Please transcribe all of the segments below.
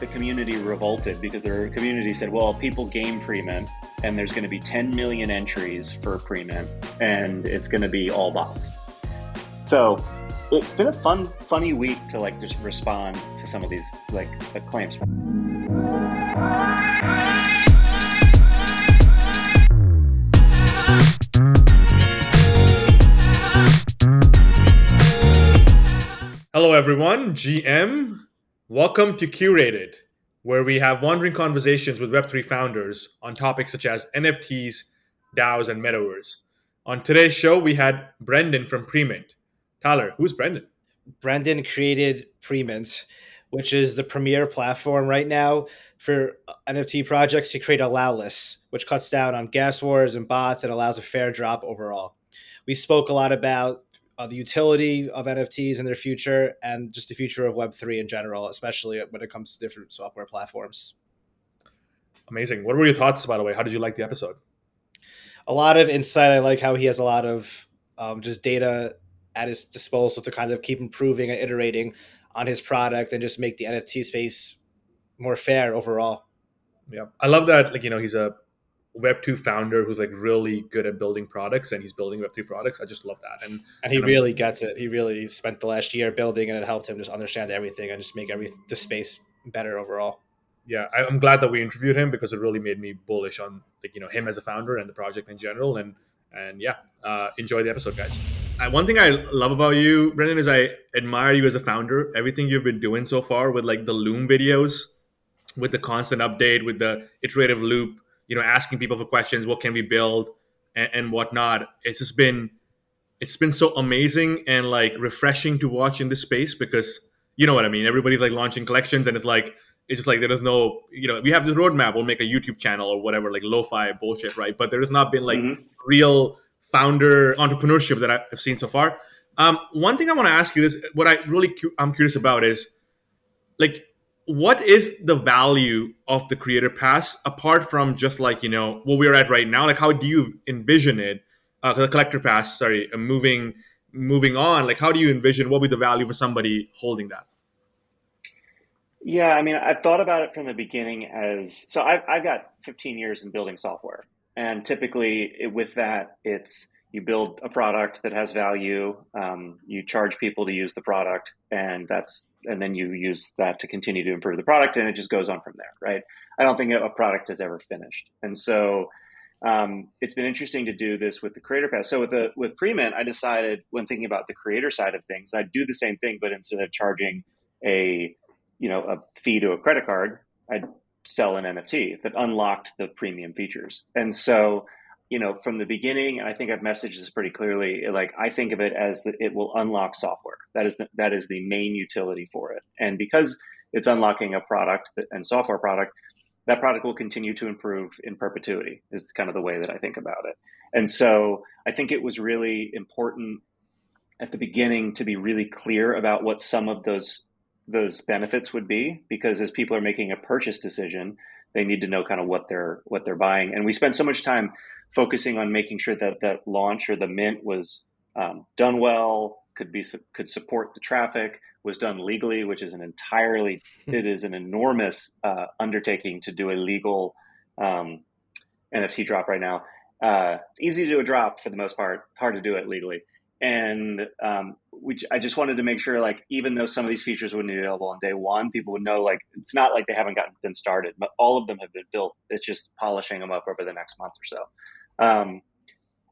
the community revolted because the community said, well, people game pre-mint and there's going to be 10 million entries for pre-mint and it's going to be all bots. So it's been a fun, funny week to like just respond to some of these like claims. Hello, everyone. GM Welcome to Curated, where we have wandering conversations with Web3 founders on topics such as NFTs, DAOs, and metaverse. On today's show, we had Brenden from Premint. Tyler, who's Brenden? Brenden created Premint, which is the premier platform right now for NFT projects to create allow lists, which cuts down on gas wars and bots and allows a fair drop overall. We spoke a lot about uh, the utility of NFTs and their future, and just the future of Web3 in general, especially when it comes to different software platforms. Amazing. What were your thoughts, by the way? How did you like the episode? A lot of insight. I like how he has a lot of um, just data at his disposal to kind of keep improving and iterating on his product and just make the NFT space more fair overall. Yeah, I love that. Like you know, he's a Web two founder who's like really good at building products and he's building Web three products. I just love that. And and he and really gets it. He really spent the last year building and it helped him just understand everything and just make every the space better overall. Yeah, I'm glad that we interviewed him because it really made me bullish on like you know him as a founder and the project in general. And and yeah, uh, enjoy the episode, guys. Uh, one thing I love about you, Brenden, is I admire you as a founder. Everything you've been doing so far with like the Loom videos, with the constant update, with the iterative loop you know asking people for questions what can we build and, and whatnot it's just been it's been so amazing and like refreshing to watch in this space because you know what I mean. Everybody's like launching collections, and it's like it's just like there is no you know we have this roadmap. We'll make a YouTube channel or whatever, like lo-fi bullshit, right? But there has not been like mm-hmm. real founder entrepreneurship that I've seen so far. Um, one thing I want to ask you is what I really cu- I'm curious about is like what is the value of the creator pass apart from just like you know what we're at right now? Like how do you envision it? Uh, the collector pass sorry uh, moving moving on. Like how do you envision what would be the value for somebody holding that? Yeah i mean i've thought about it from the beginning as so i've, I've got 15 years in building software. And typically with that it's you build a product that has value um, you charge people to use the product and that's and then you use that to continue to improve the product and it just goes on from there right? I don't think a product is ever finished. And so um, it's been interesting to do this with the creator pass so with the with premint i decided when thinking about the creator side of things i'd do the same thing but instead of charging a you know a fee to a credit card i'd sell an nft that unlocked the premium features. And so you know, from the beginning, I think I've messaged this pretty clearly. Like I think of it as that it will unlock software. That is the, that is the main utility for it. And because it's unlocking a product and software product, that product will continue to improve in perpetuity. Is kind of the way that I think about it. And so I think it was really important at the beginning to be really clear about what some of those those benefits would be, because as people are making a purchase decision, they need to know kind of what they're what they're buying. And we spend so much time focusing on making sure that that launch or the mint was um, done well, could be could support the traffic, was done legally, which is an entirely it is an enormous uh, undertaking to do a legal um, NFT drop right now. Uh, easy to do a drop for the most part, hard to do it legally. And um, we, I just wanted to make sure, like, even though some of these features wouldn't be available on day one, people would know, like, it's not like they haven't gotten been started, but all of them have been built. It's just polishing them up over the next month or so. Um,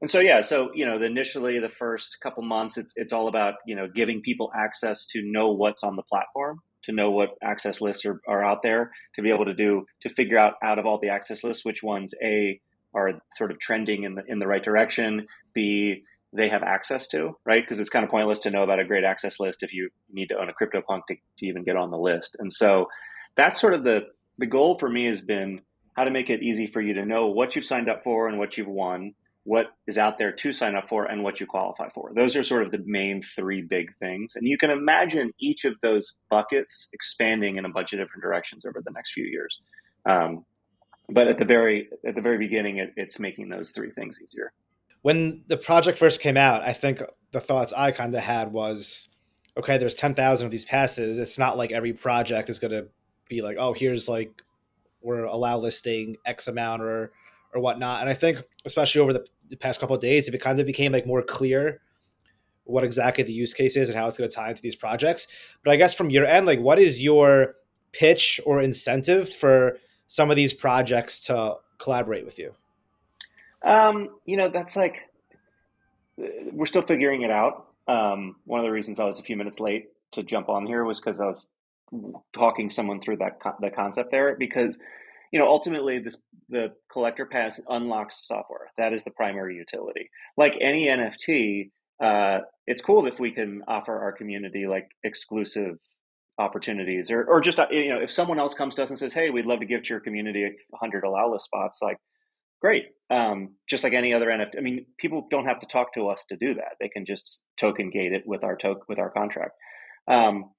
and so yeah, so you know, the initially the first couple months, it's it's all about you know giving people access to know what's on the platform, to know what access lists are, are out there, to be able to do to figure out out of all the access lists which ones a are sort of trending in the in the right direction, b they have access to, right? Because it's kind of pointless to know about a great access list if you need to own a CryptoPunk to, to even get on the list. And so that's sort of the the goal for me has been how to make it easy for you to know what you've signed up for and what you've won, what is out there to sign up for, and what you qualify for. Those are sort of the main three big things. And you can imagine each of those buckets expanding in a bunch of different directions over the next few years. Um, but at the very at the very beginning, it, it's making those three things easier. When the project first came out, I think the thoughts I kind of had was, okay, there's ten thousand of these passes. It's not like every project is going to be like, oh, here's like we're allow listing X amount or or whatnot. And I think especially over the, the past couple of days, it kind of became like more clear what exactly the use case is and how it's going to tie into these projects. But I guess from your end, like what is your pitch or incentive for some of these projects to collaborate with you? Um, you know, that's like we're still figuring it out. Um, one of the reasons I was a few minutes late to jump on here was because I was talking someone through that the concept there because you know ultimately this the collector pass unlocks software. That is the primary utility. Like any nft uh, it's cool if we can offer our community like exclusive opportunities or, or just uh, you know if someone else comes to us and says hey we'd love to give to your community 100 allow list spots like great. Um, just like any other nft i mean people don't have to talk to us to do that. They can just token gate it with our token with our contract. Um,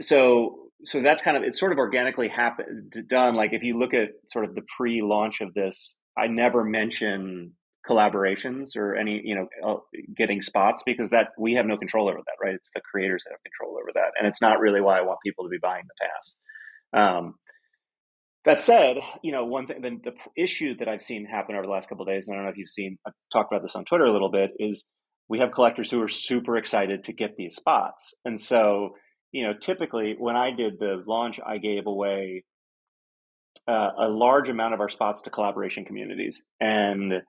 so so that's kind of it's sort of organically happened done like if you look at sort of the pre-launch of this i never mention collaborations or any you know uh, getting spots because that we have no control over that right? It's the creators that have control over that and it's not really why i want people to be buying the pass. Um, that said you know one thing the, the issue that i've seen happen over the last couple days and i don't know if you've seen i've talked about this on twitter a little bit is we have collectors who are super excited to get these spots. And so you know typically when i did the launch i gave away uh, a large amount of our spots to collaboration communities and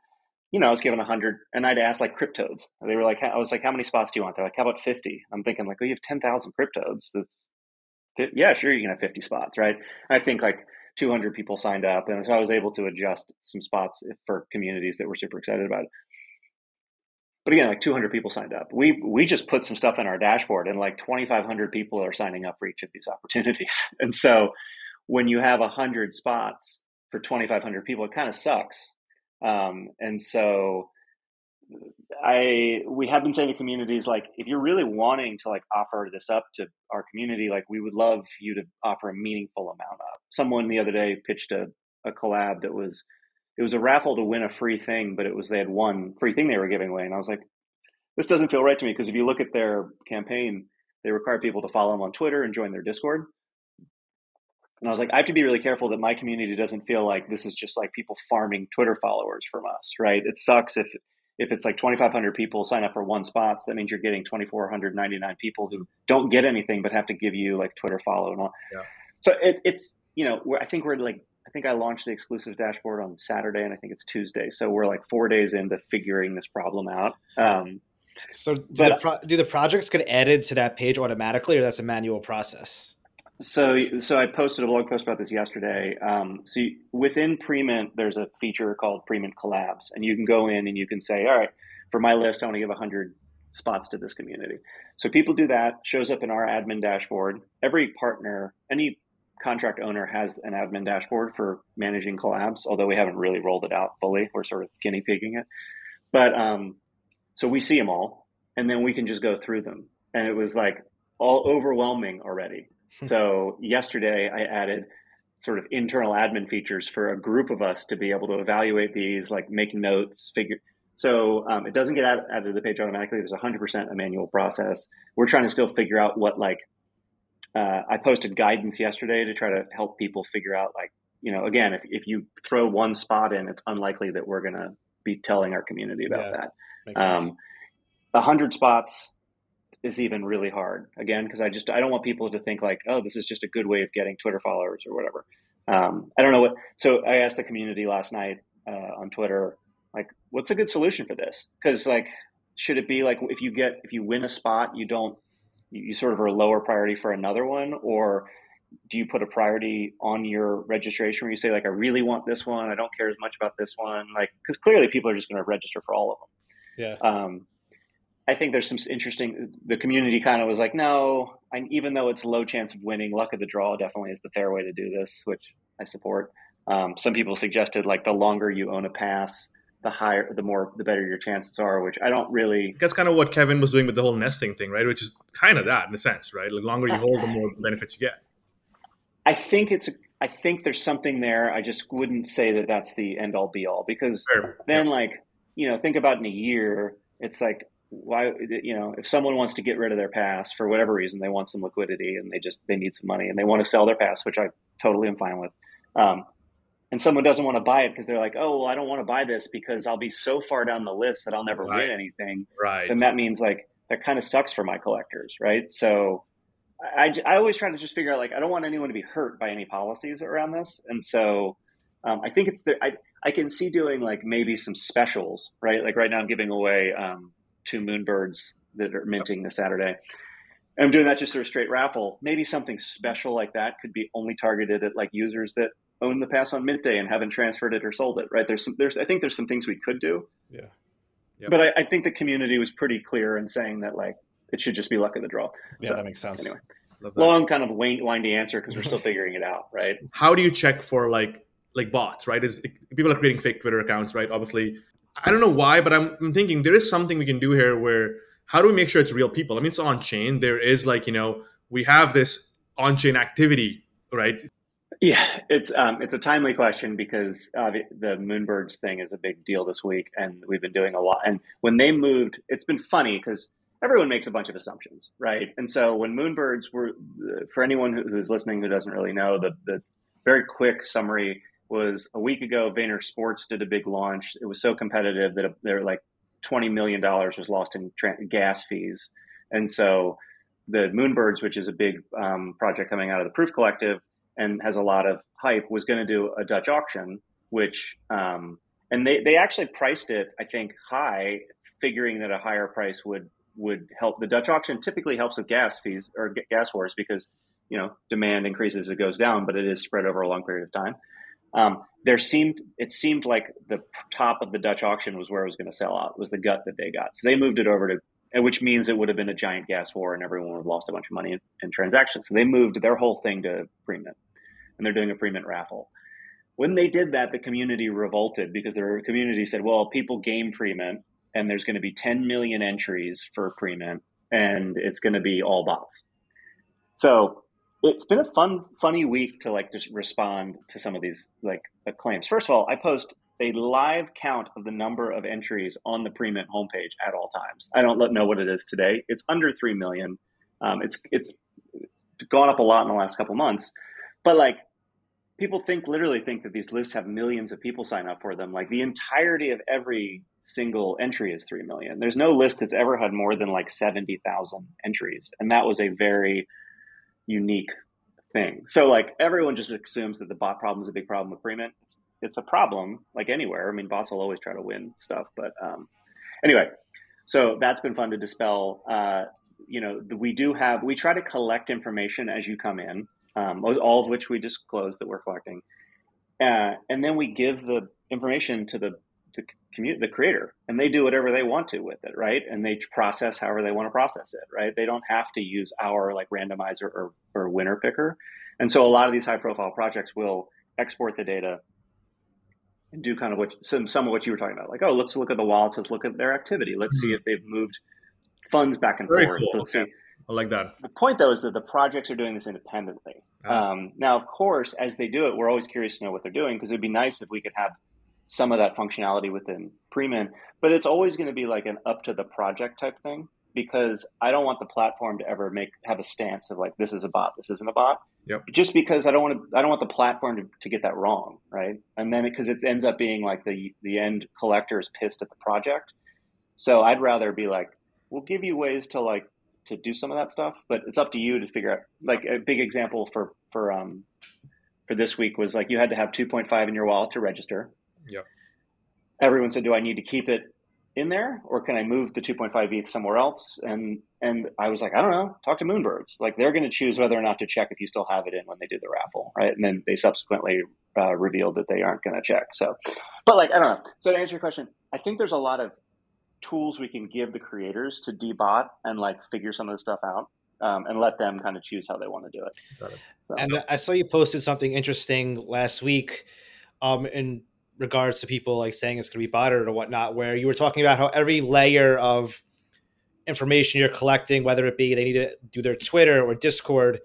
you know, I was given a hundred, and I'd ask like cryptodes. They were like, I was like, how many spots do you want? They're like, how about fifty? I'm thinking like, oh, you have ten thousand cryptodes. That's yeah, sure, you can have fifty spots, right? I think like 200 people signed up, and so I was able to adjust some spots for communities that were super excited about it. But again, like 200 people signed up. We we just put some stuff in our dashboard, and like 2,500 people are signing up for each of these opportunities. And so, when you have hundred spots for 2,500 people, it kind of sucks um, and so I we have been saying to communities like if you're really wanting to like offer this up to our community, like we would love you to offer a meaningful amount up. Someone the other day pitched a, a collab that was it was a raffle to win a free thing, but it was they had one free thing they were giving away, and I was like, this doesn't feel right to me because if you look at their campaign, they require people to follow them on Twitter and join their Discord. And I was like, I have to be really careful that my community doesn't feel like this is just like people farming Twitter followers from us, right? It sucks if if it's like 2,500 people sign up for one spot, so that means you're getting 2,499 people who don't get anything but have to give you like Twitter follow and all. Yeah. So it, it's you know I think we're like I think I launched the exclusive dashboard on Saturday and I think it's Tuesday, so we're like four days into figuring this problem out. Um, so do, but, the pro- do the projects get added to that page automatically, or that's a manual process? So, so I posted a blog post about this yesterday. Um, so you, within Premint, there's a feature called Premint Collabs, and you can go in and you can say, all right, for my list, I want to give 100 spots to this community. So people do that, shows up in our admin dashboard. Every partner, any contract owner has an admin dashboard for managing collabs, although we haven't really rolled it out fully. We're sort of guinea pigging it. But um, so we see them all, and then we can just go through them. And it was like all overwhelming already. so yesterday I added sort of internal admin features for a group of us to be able to evaluate these, like make notes, figure. So um, it doesn't get added, added to the page automatically. There's 100% a manual process. We're trying to still figure out what like. Uh, I posted guidance yesterday to try to help people figure out like you know again if if you throw one spot in, it's unlikely that we're gonna be telling our community about yeah, that. Um, 100 spots is even really hard again because I just I don't want people to think like oh this is just a good way of getting Twitter followers or whatever. Um, I don't know what. So I asked the community last night uh, on Twitter like what's a good solution for this because like should it be like if you get if you win a spot you don't you, sort of are a lower priority for another one or do you put a priority on your registration where you say like I really want this one I don't care as much about this one like because clearly people are just going to register for all of them. Yeah. Um, I think there's some interesting. The community kind of was like, no, I, even though it's low chance of winning, luck of the draw definitely is the fair way to do this, which I support. Um, some people suggested like the longer you own a pass, the higher, the more, the better your chances are. Which I don't really. That's kind of what Kevin was doing with the whole nesting thing, right? Which is kind of that in a sense, right? The longer you hold, the more benefits you get. I think it's. I think there's something there. I just wouldn't say that that's the end all be all because sure. then, yeah. like, you know, think about in a year, it's like why you know if someone wants to get rid of their pass for whatever reason they want some liquidity and they just they need some money and they want to sell their pass which i totally am fine with. Um, and someone doesn't want to buy it because they're like, oh, well, I don't want to buy this because I'll be so far down the list that I'll never right. win anything. Right. Then that means like that kind of sucks for my collectors, right? So I, I always try to just figure out like I don't want anyone to be hurt by any policies around this, and so um, I think it's the I I can see doing like maybe some specials, right? Like right now I'm giving away um, two moonbirds that are minting this Saturday. I'm doing that just through a straight raffle. Maybe something special like that could be only targeted at like users that own the pass on mint day and haven't transferred it or sold it, right? There's some, there's, I think there's some things we could do. Yeah. Yep. But I, I, think the community was pretty clear in saying that like it should just be luck of the draw. Yeah, so, that makes sense. Anyway, long kind of windy answer because we're still figuring it out, right? How do you check for like like bots, right? Is people are creating fake Twitter accounts, right? Obviously, I don't know why, but I'm, I'm thinking there is something we can do here where how do we make sure it's real people? I mean, it's on chain. There is like you know we have this on chain activity, right? Yeah, it's um, it's a timely question because uh, the, Moonbirds thing is a big deal this week, and we've been doing a lot. And when they moved, it's been funny because everyone makes a bunch of assumptions, right? And so when Moonbirds were, for anyone who's listening who doesn't really know, the the very quick summary was a week ago. Vayner Sports did a big launch. It was so competitive that they're like twenty million dollars was lost in tra- gas fees, and so the Moonbirds, which is a big um, project coming out of the Proof Collective and has a lot of hype, was going to do a Dutch auction, which um, and they they actually priced it, I think, high, figuring that a higher price would would help. The Dutch auction typically helps with gas fees or gas wars because you know demand increases, it goes down, but it is spread over a long period of time. Um, there seemed it seemed like the top of the Dutch auction was where it was going to sell out was the gut that they got, so they moved it over to which means it would have been a giant gas war and everyone would have lost a bunch of money in, in transactions. So they moved their whole thing to pre-mint and they're doing a pre-mint raffle. When they did that, the community revolted because their community said, well, people game pre-mint and there's going to be 10 million entries for pre-mint and it's going to be all bots. So it's been a fun, funny week to like just respond to some of these like claims. First of all, I post a live count of the number of entries on the pre-mint homepage at all times. I don't know what it is today. It's under three million. Um, it's it's gone up a lot in the last couple months, but like people think literally think that these lists have millions of people sign up for them. Like the entirety of every single entry is three million. There's no list that's ever had more than like seventy thousand entries, and that was a very unique thing. So like everyone just assumes that the bot problem is a big problem with pre-mint. It's it's a problem like anywhere. I mean, bots will always try to win stuff, but um, anyway, so that's been fun to dispel. Uh, you know, we do have we try to collect information as you come in, um, all of which we disclose that we're collecting, uh, and then we give the information to the the, commu- the creator, and they do whatever they want to with it, right? And they process however they want to process it, right? They don't have to use our like randomizer or, or winner picker, and so a lot of these high profile projects will export the data and do kind of what some some of what you were talking about. Like, oh, let's look at the wallets. Let's look at their activity. Let's see if they've moved funds back and Very forth. Cool. Let's okay. see. I like that. The point, though, is that the projects are doing this independently. Ah. Um, now, of course, as they do it, we're always curious to know what they're doing because it'd be nice if we could have some of that functionality within Premint. But it's always going to be like an up to the project type thing because I don't want the platform to ever make have a stance of like this is a bot, this isn't a bot. Yep. Just because I don't want to, I don't want the platform to, to get that wrong, right? And then because it ends up being like the the end collector is pissed at the project. So I'd rather be like, we'll give you ways to like to do some of that stuff, but it's up to you to figure out. Like a big example for for um for this week was like you had to have 2.5 in your wallet to register. Yep. Everyone said, "Do I need to keep it in there or can I move the 2.5 ETH somewhere else? And and I was like, I don't know, talk to Moonbirds. Like they're going to choose whether or not to check if you still have it in when they do the raffle, right? And then they subsequently uh, revealed that they aren't going to check. So, but like I don't know. So to answer your question, I think there's a lot of tools we can give the creators to debot and like figure some of the stuff out. Um, and let them kind of choose how they want to do it. So. And I saw you posted something interesting last week um, in regards to people like saying it's going to be botted or whatnot, where you were talking about how every layer of information you're collecting, whether it be they need to do their Twitter or Discord,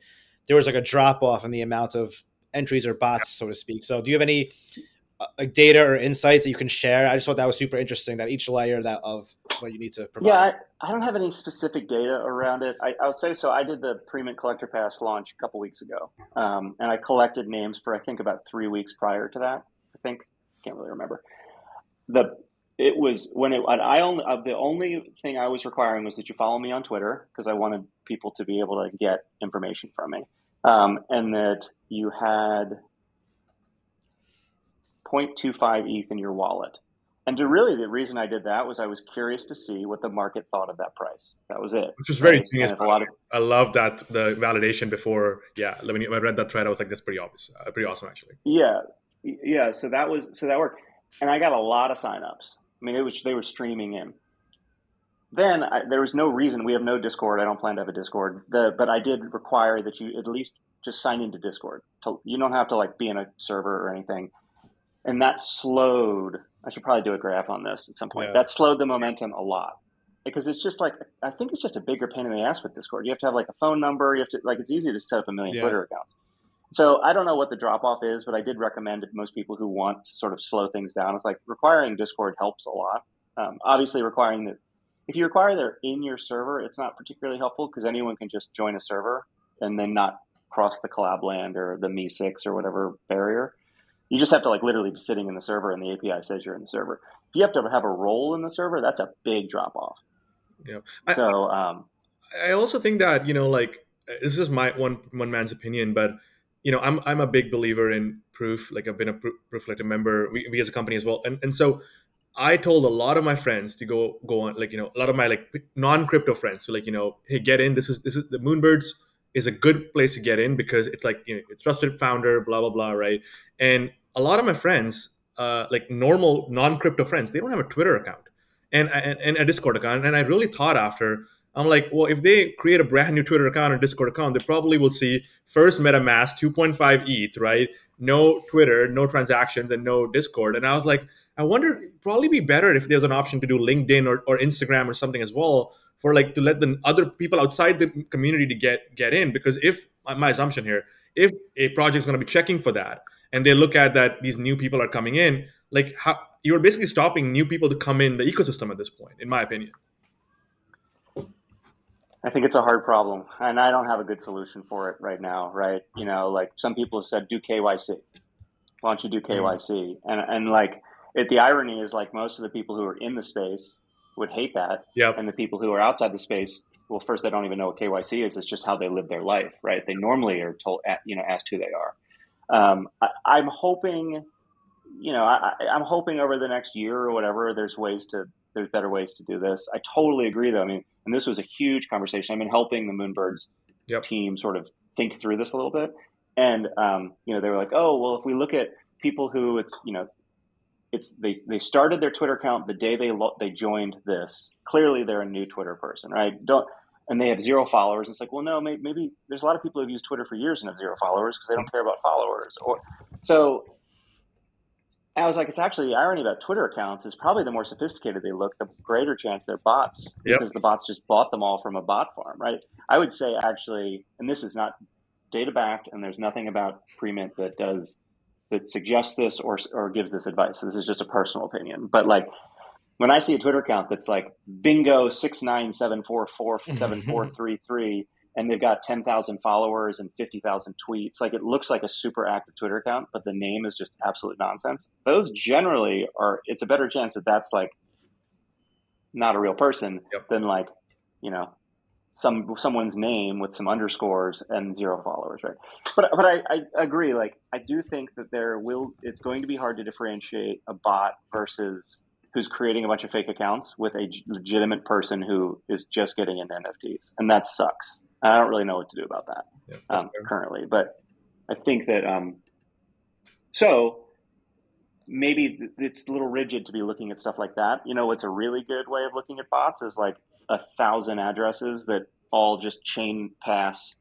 there was like a drop off in the amount of entries or bots, so to speak. So, do you have any uh, like data or insights that you can share? I just thought that was super interesting. That each layer that of what you need to provide. Yeah, I, I don't have any specific data around it. I, would say so. I did the pre-mint collector pass launch a couple weeks ago, um, and I collected names for I think about three weeks prior to that. I think can't really remember. The it was when it I only uh, the only thing I was requiring was that you follow me on Twitter because I wanted people to be able to get information from me, um, and that you had 0.25 ETH in your wallet. And to really, the reason I did that was I was curious to see what the market thought of that price. That was it. Which is very right? genius. A lot of, I love that the validation before. Yeah, when I read that thread, I was like, "That's pretty obvious, uh, pretty awesome, actually." Yeah, yeah. So that was so that worked, and I got a lot of signups. I mean, it was they were streaming in. Then I, there was no reason. We have no Discord. I don't plan to have a Discord. The, but I did require that you at least just sign into Discord. To, you don't have to like be in a server or anything and that slowed. I should probably do a graph on this at some point. Yeah. That slowed the momentum a lot because it's just like I think it's just a bigger pain in the ass with Discord. You have to have like a phone number. You have to like it's easy to set up a million yeah. Twitter accounts. So I don't know what the drop off is, but I did recommend it to most people who want to sort of slow things down. It's like requiring Discord helps a lot. Um, obviously, requiring that if you require they're in your server, it's not particularly helpful because anyone can just join a server and then not cross the Collab.Land or the MEE6 or whatever barrier. You just have to like literally be sitting in the server, and the API says you're in the server. If you have to have a role in the server, that's a big drop off. Yeah. So um, I also think that you know, like this is my one one man's opinion, but you know, I'm I'm a big believer in proof. Like I've been a proof, proof collective member, we, we as a company as well, and and so I told a lot of my friends to go go on, like you know, a lot of my like non crypto friends. So like you know, hey, get in. This is this is the Moonbirds is a good place to get in because it's like you know it's trusted founder blah blah blah right? And a lot of my friends uh, like normal non-crypto friends they don't have a twitter account and, and, and a discord account. And i really thought after i'm like well if they create a brand new twitter account or discord account they probably will see first metamask 2.5 eth right no twitter no transactions and no discord. And i was like i wonder probably be better if there's an option to do linkedin or, or instagram or something as well for like to let the other people outside the community to get get in. Because if my assumption here if a project is going to be checking for that and they look at that these new people are coming in like how you're basically stopping new people to come in the ecosystem at this point in my opinion I think it's a hard problem, and I don't have a good solution for it right now. Right? You know, like some people have said, do KYC. Why don't you do KYC? And and like it, the irony is, like most of the people who are in the space would hate that. Yep. And the people who are outside the space, well, first they don't even know what KYC is. It's just how they live their life, right? They normally are told, you know, asked who they are. Um, I, am hoping, you know, I, I'm hoping over the next year or whatever, there's ways to, there's better ways to do this. I totally agree, though. I mean, and this was a huge conversation. I've been helping the Moonbirds yep. team sort of think through this a little bit, and um, you know, they were like, oh, well, if we look at people who it's, you know, it's they they started their Twitter account the day they lo- they joined this. Clearly, they're a new Twitter person, right? Don't and they have zero followers. It's like, well, no, maybe, maybe there's a lot of people who've used Twitter for years and have zero followers because they don't care about followers. Or so I was like, it's actually the irony about Twitter accounts is probably the more sophisticated they look, the greater chance they're bots yep. because the bots just bought them all from a bot farm, right? I would say actually, and this is not data backed, and there's nothing about Premint that does that suggests this or or gives this advice. So this is just a personal opinion, but like when I see a Twitter account that's like bingo six nine seven four four seven four three three, and they've got ten thousand followers and fifty thousand tweets, like it looks like a super active Twitter account, but the name is just absolute nonsense. Those generally are. It's a better chance that that's like not a real person yep. than like you know some someone's name with some underscores and zero followers, right? But but I, I agree. Like I do think that there will. It's going to be hard to differentiate a bot versus who's creating a bunch of fake accounts with a legitimate person who is just getting into NFTs, and that sucks. I don't really know what to do about that yeah, um, currently, but I think that um, so maybe it's a little rigid to be looking at stuff like that. You know, what's a really good way of looking at bots is like a thousand addresses that all just chain pass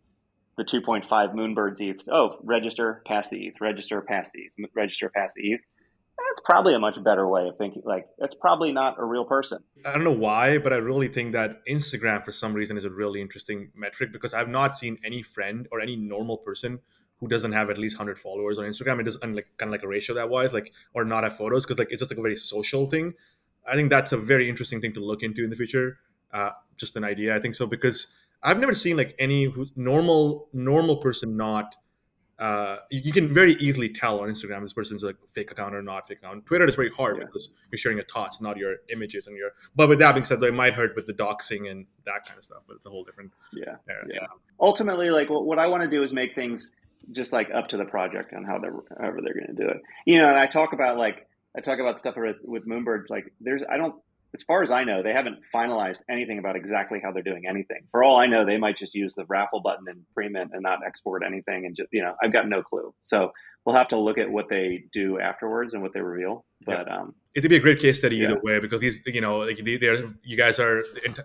the 2.5 Moonbirds ETH. Oh, register, pass the ETH, register, pass the ETH, register, pass the ETH. That's probably a much better way of thinking. Like, that's probably not a real person. I don't know why, but I really think that Instagram, for some reason, is a really interesting metric because I've not seen any friend or any normal person who doesn't have at least 100 followers on Instagram. It and like kind of like a ratio that wise, like or not have photos because like it's just like a very social thing. I think that's a very interesting thing to look into in the future. Uh, just an idea, I think so because I've never seen like any normal normal person not uh, you can very easily tell on Instagram this person's like fake account or not fake account. Twitter is very hard yeah. because you're sharing your thoughts, not your images and your. But with that being said, though, it might hurt with the doxing and that kind of stuff. But it's a whole different. Yeah, era. yeah. Ultimately, like what, what I want to do is make things just like up to the project on how they're however they're going to do it. You know, and I talk about like I talk about stuff with, with Moonbirds. Like there's I don't as far as I know, they haven't finalized anything about exactly how they're doing anything. For all I know, they might just use the raffle button and pre-mint and not export anything. And just, you know, I've got no clue. So we'll have to look at what they do afterwards and what they reveal. But yeah. um, it'd be a great case study yeah. either way because he's, you know, like they're, you guys are,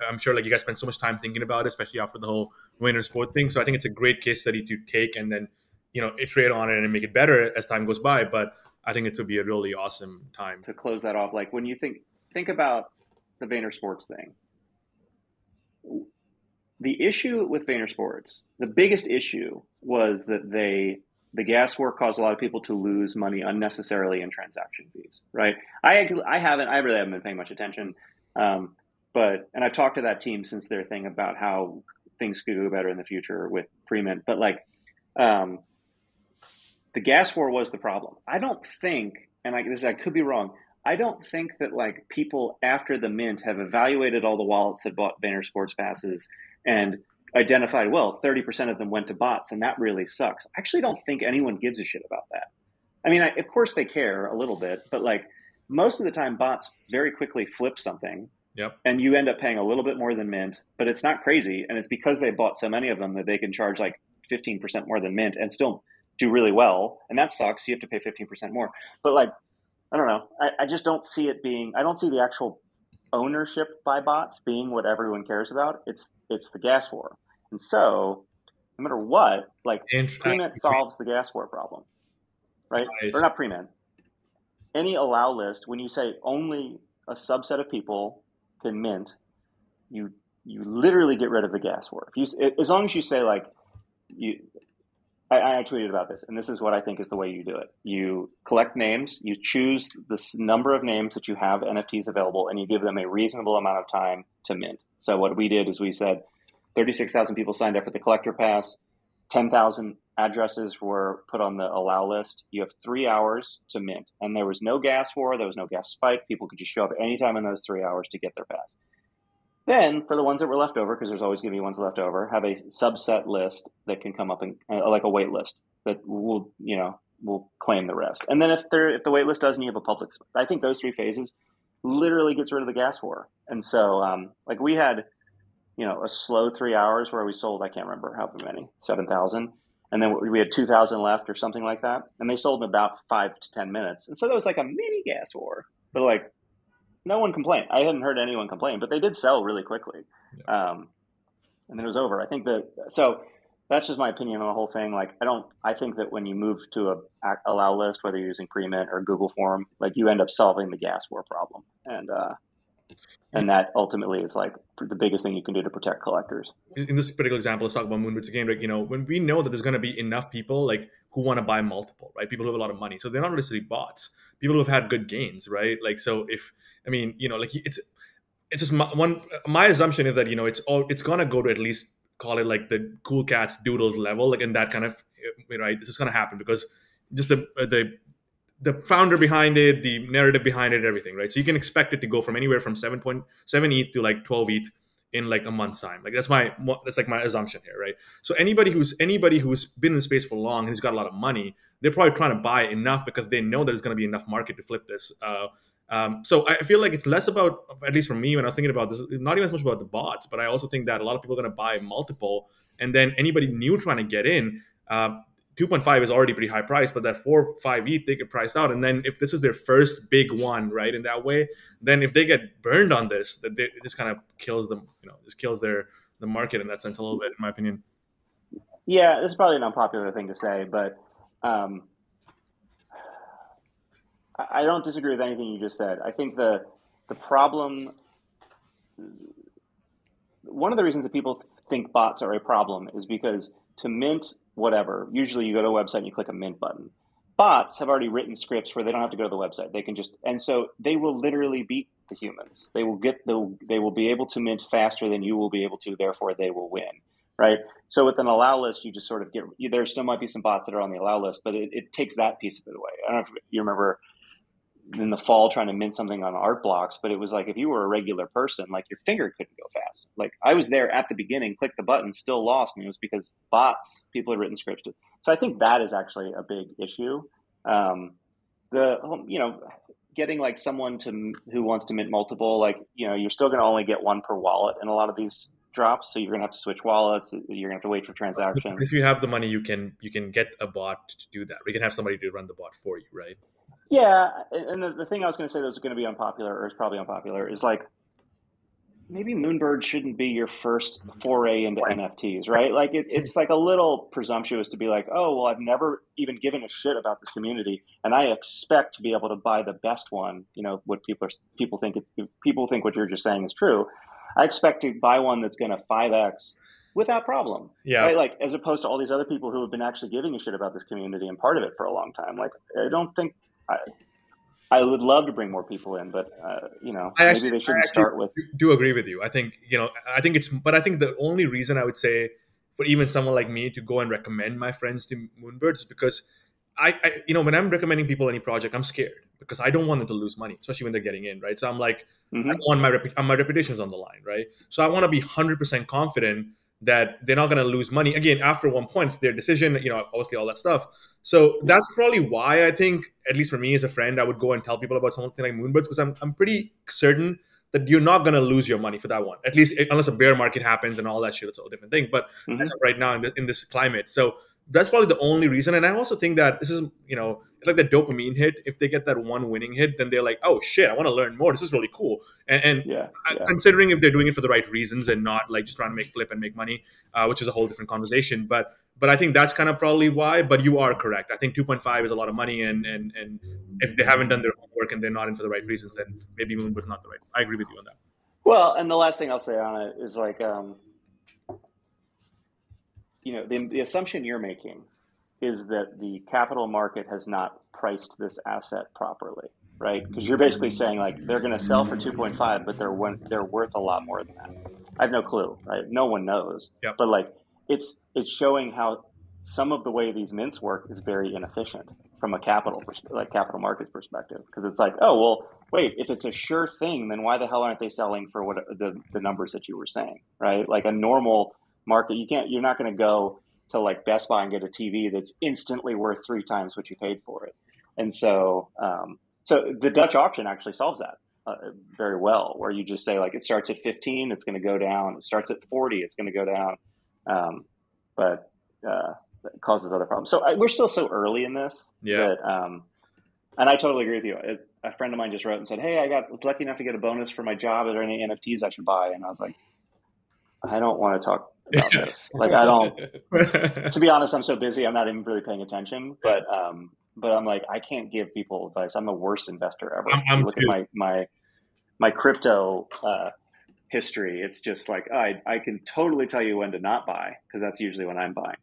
I'm sure like you guys spend so much time thinking about it, especially after the whole Vayner Sport thing. So I think it's a great case study to take and then, you know, iterate on it and make it better as time goes by. But I think it would be a really awesome time to close that off. Like when you think think about the Vayner Sports thing. The issue with Vayner Sports, the biggest issue was that they the gas war caused a lot of people to lose money unnecessarily in transaction fees. Right? I I haven't I really haven't been paying much attention, um, but and I've talked to that team since their thing about how things could go better in the future with pre-mint. But like, um, the gas war was the problem. I don't think, and I, this I could be wrong. I don't think that like people after the mint have evaluated all the wallets that bought Vayner Sports passes and identified, well, 30% of them went to bots and that really sucks. I actually don't think anyone gives a shit about that. I mean, I, of course they care a little bit, but like most of the time bots very quickly flip something. Yep. And you end up paying a little bit more than mint, but it's not crazy. And it's because they bought so many of them that they can charge like 15% more than mint and still do really well. And that sucks. You have to pay 15% more. But like I don't know. I, I just don't see it being. I don't see the actual ownership by bots being what everyone cares about. It's it's the gas war, and so no matter what, like Premint solves the gas war problem, right? Nice. Or not Premint. Any allow list, when you say only a subset of people can mint, you you literally get rid of the gas war. If you as long as you say like you I, I, tweeted about this, and this is what I think is the way you do it. You collect names, you choose the number of names that you have NFTs available, and you give them a reasonable amount of time to mint. So what we did is we said 36,000 people signed up for the collector pass, 10,000 addresses were put on the allow list. You have three hours to mint, and there was no gas war, there was no gas spike. People could just show up anytime in those three hours to get their pass. Then, for the ones that were left over, because there's always going to be ones left over, have a subset list that can come up and uh, like a wait list that will, you know, will claim the rest. And then if there, if the wait list doesn't, you have a public. I think those three phases literally gets rid of the gas war. And so, um, like we had, you know, a slow three hours where we sold, I can't remember how many, seven thousand, and then we had two thousand left or something like that, and they sold in about five to ten minutes. And so that was like a mini gas war, but like no one complained. I hadn't heard anyone complain, but they did sell really quickly. Yeah. Um, and then it was over. I think that so that's just my opinion on the whole thing. Like, I don't. I think that when you move to a allow list, whether you're using Premint or Google Form, like you end up solving the gas war problem, and uh, and that ultimately is like the biggest thing you can do to protect collectors. In this particular example, let's talk about Moonbirds again. Like, you know, when we know that there's going to be enough people like who want to buy multiple, right? People who have a lot of money, so they're not necessarily bots. People who have had good gains, right? Like, so if I mean, you know, like it's it's just my, one. My assumption is that you know it's all it's going to go to at least call it like the cool cats doodles level, like in that kind of eh, right. This is going to happen because just the the the founder behind it, the narrative behind it, everything, right? So you can expect it to go from anywhere from 7.7 ETH to like 12 ETH in like a month's time. Like that's my that's like my assumption here, right? So anybody who's anybody who's been in the space for long and who's got a lot of money, they're probably trying to buy enough because they know there's going to be enough market to flip this. Uh, um, so I feel like it's less about, at least for me, when I was thinking about this, not even as much about the bots, but I also think that a lot of people are going to buy multiple, and then anybody new trying to get in, uh, 2.5 is already pretty high price, but that 4, 5 ETH, they get priced out. And then if this is their first big one, right, in that way, then if they get burned on this, that it just kind of kills them, you know, just kills their the market in that sense a little bit, in my opinion. Yeah, this is probably an unpopular thing to say, but um, I don't disagree with anything you just said. I think the the problem, one of the reasons that people think bots are a problem is because to mint whatever. Usually, you go to a website and you click a mint button. Bots have already written scripts where they don't have to go to the website. They can just and so they will literally beat the humans. They will get the they will be able to mint faster than you will be able to. Therefore, they will win. Right. So with an allow list, you just sort of get there. Still might be some bots that are on the allow list, but it, it takes that piece of it away. I don't know if you remember in the fall trying to mint something on art blocks, but it was like if you were a regular person, like your finger couldn't go fast. Like I was there at the beginning, clicked the button, still lost, and it was because bots, people had written scripts. So I think that is actually a big issue. Um, the you know getting like someone to who wants to mint multiple, like you know you're still going to only get one per wallet in a lot of these drops, so you're going to have to switch wallets. You're going to have to wait for transactions. If you have the money, you can you can get a bot to do that. We can have somebody to run the bot for you, right? Yeah, and the, the thing I was going to say that was going to be unpopular, or is probably unpopular, is like maybe Moonbird shouldn't be your first foray into right. NFTs, right? Like it, it's like a little presumptuous to be like, oh, well, I've never even given a shit about this community, and I expect to be able to buy the best one. You know what people are, people think it, people think what you're just saying is true. I expect to buy one that's going to five x without problem. Yeah. Right? Like as opposed to all these other people who have been actually giving a shit about this community and part of it for a long time. Like I don't think I, I would love to bring more people in, but uh, you know, I maybe actually, they shouldn't start with. Do agree with you. I think you know. I think it's, but I think the only reason I would say for even someone like me to go and recommend my friends to Moonbirds is because I, I, you know, when I'm recommending people any project, I'm scared because I don't want them to lose money, especially when they're getting in, right? So I'm like, mm-hmm. I want my repu- my reputation's on the line, right? So I want to be 100% confident that they're not going to lose money. Again, after one point, it's their decision, you know, obviously all that stuff. So that's probably why I think, at least for me as a friend, I would go and tell people about something like Moonbirds because I'm, I'm pretty certain that you're not going to lose your money for that one. At least unless a bear market happens and all that shit, it's a whole different thing. But mm-hmm. right now in, the, in this climate. So that's probably the only reason. And I also think that this is, you know, it's like the dopamine hit. If they get that one winning hit, then they're like, oh shit, I want to learn more. This is really cool. And, and yeah, yeah. considering if they're doing it for the right reasons and not like just trying to make flip and make money, uh, which is a whole different conversation. But but I think that's kind of probably why. But you are correct. I think 2.5 is a lot of money, and and and if they haven't done their homework and they're not in for the right reasons, then maybe Moonbird's not the right. I agree with you on that. Well, and the last thing I'll say on it is like, um, you know, the, the assumption you're making is that the capital market has not priced this asset properly, right? Because you're basically saying like they're going to sell for 2.5, but they're they're worth a lot more than that. I have no clue, right? No one knows. Yep. But like it's it's showing how some of the way these mints work is very inefficient from a capital like capital markets perspective because it's like oh well wait if it's a sure thing then why the hell aren't they selling for what the, the numbers that you were saying right like a normal market you can't you're not going to go to like Best Buy and get a TV that's instantly worth three times what you paid for it. And so, um, so the Dutch auction actually solves that uh, very well, where you just say like it starts at 15, it's going to go down. It starts at 40, it's going to go down. Um, but uh, it causes other problems. So I, we're still so early in this. Yeah. That, um, and I totally agree with you. It, a friend of mine just wrote and said, "Hey, I got was lucky enough to get a bonus for my job. Are there any NFTs I should buy?" And I was like, "I don't want to talk about this. Like I don't. to be honest, I'm so busy. I'm not even really paying attention. But um, but I'm like I can't give people advice. I'm the worst investor ever. I'm, I'm look too. at my my my crypto uh, history. It's just like I I can totally tell you when to not buy because that's usually when I'm buying,